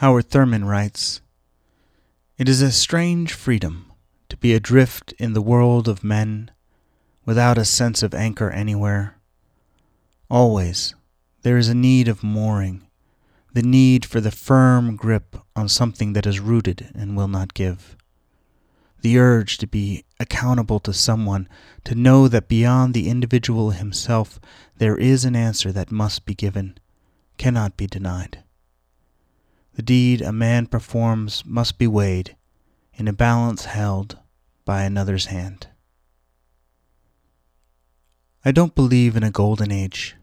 Howard Thurman writes It is a strange freedom to be adrift in the world of men without a sense of anchor anywhere. Always there is a need of mooring, the need for the firm grip on something that is rooted and will not give. The urge to be accountable to someone, to know that beyond the individual himself there is an answer that must be given, cannot be denied. The deed a man performs must be weighed in a balance held by another's hand. I don't believe in a golden age.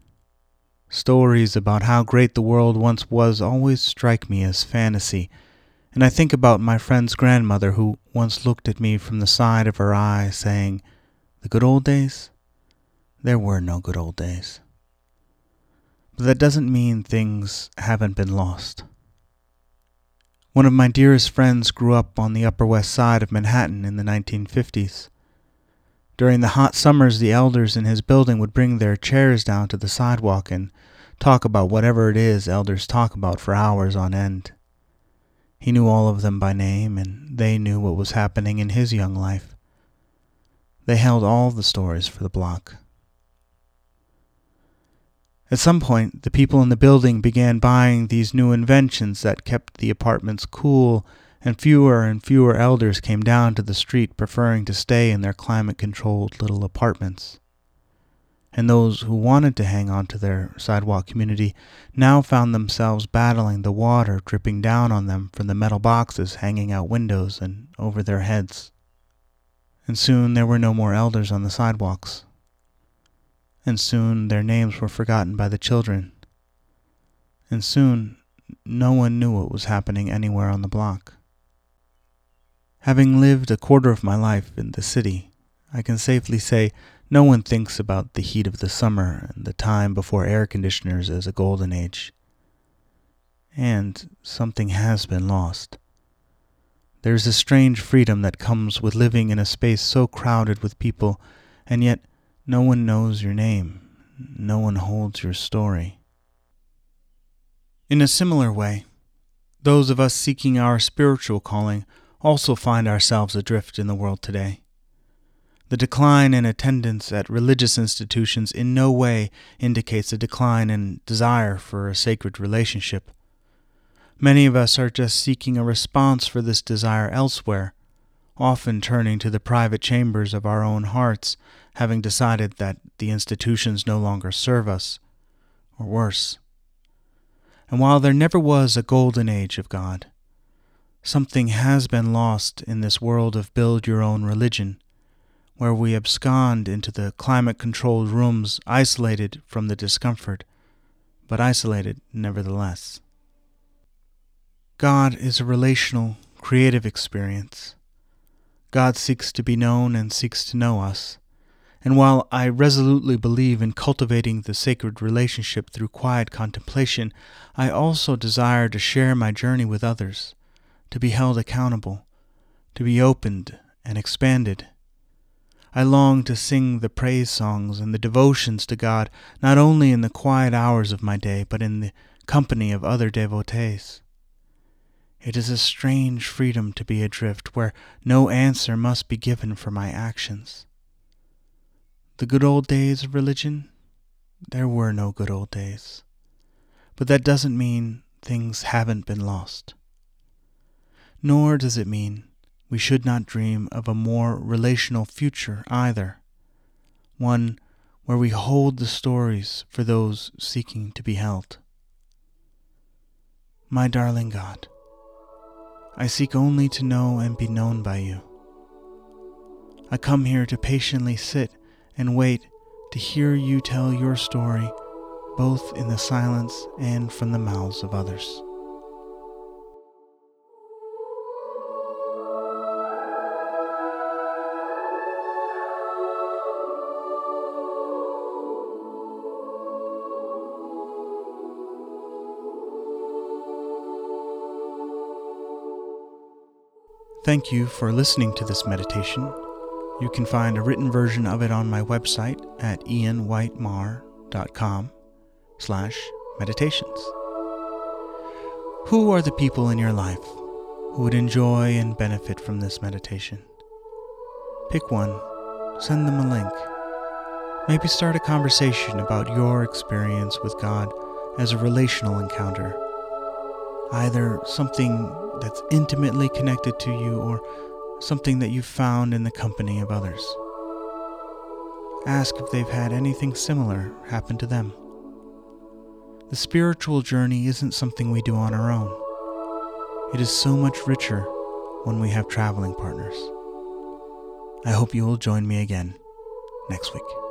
Stories about how great the world once was always strike me as fantasy, and I think about my friend's grandmother who once looked at me from the side of her eye, saying, The good old days? There were no good old days. But that doesn't mean things haven't been lost. One of my dearest friends grew up on the Upper West Side of Manhattan in the 1950s. During the hot summers, the elders in his building would bring their chairs down to the sidewalk and talk about whatever it is elders talk about for hours on end. He knew all of them by name, and they knew what was happening in his young life. They held all the stories for the block. At some point, the people in the building began buying these new inventions that kept the apartments cool, and fewer and fewer elders came down to the street preferring to stay in their climate controlled little apartments. And those who wanted to hang on to their sidewalk community now found themselves battling the water dripping down on them from the metal boxes hanging out windows and over their heads. And soon there were no more elders on the sidewalks and soon their names were forgotten by the children. And soon no one knew what was happening anywhere on the block. Having lived a quarter of my life in the city, I can safely say no one thinks about the heat of the summer and the time before air conditioners as a golden age. And something has been lost. There is a strange freedom that comes with living in a space so crowded with people, and yet no one knows your name. No one holds your story. In a similar way, those of us seeking our spiritual calling also find ourselves adrift in the world today. The decline in attendance at religious institutions in no way indicates a decline in desire for a sacred relationship. Many of us are just seeking a response for this desire elsewhere, often turning to the private chambers of our own hearts having decided that the institutions no longer serve us, or worse. And while there never was a golden age of God, something has been lost in this world of build your own religion, where we abscond into the climate controlled rooms isolated from the discomfort, but isolated nevertheless. God is a relational, creative experience. God seeks to be known and seeks to know us. And while I resolutely believe in cultivating the sacred relationship through quiet contemplation, I also desire to share my journey with others, to be held accountable, to be opened and expanded. I long to sing the praise songs and the devotions to God not only in the quiet hours of my day, but in the company of other devotees. It is a strange freedom to be adrift where no answer must be given for my actions. The good old days of religion? There were no good old days. But that doesn't mean things haven't been lost. Nor does it mean we should not dream of a more relational future either, one where we hold the stories for those seeking to be held. My darling God, I seek only to know and be known by you. I come here to patiently sit and wait to hear you tell your story, both in the silence and from the mouths of others. Thank you for listening to this meditation. You can find a written version of it on my website at ianwhitemar.com slash meditations. Who are the people in your life who would enjoy and benefit from this meditation? Pick one, send them a link. Maybe start a conversation about your experience with God as a relational encounter. Either something that's intimately connected to you or something that you found in the company of others. Ask if they've had anything similar happen to them. The spiritual journey isn't something we do on our own. It is so much richer when we have traveling partners. I hope you will join me again next week.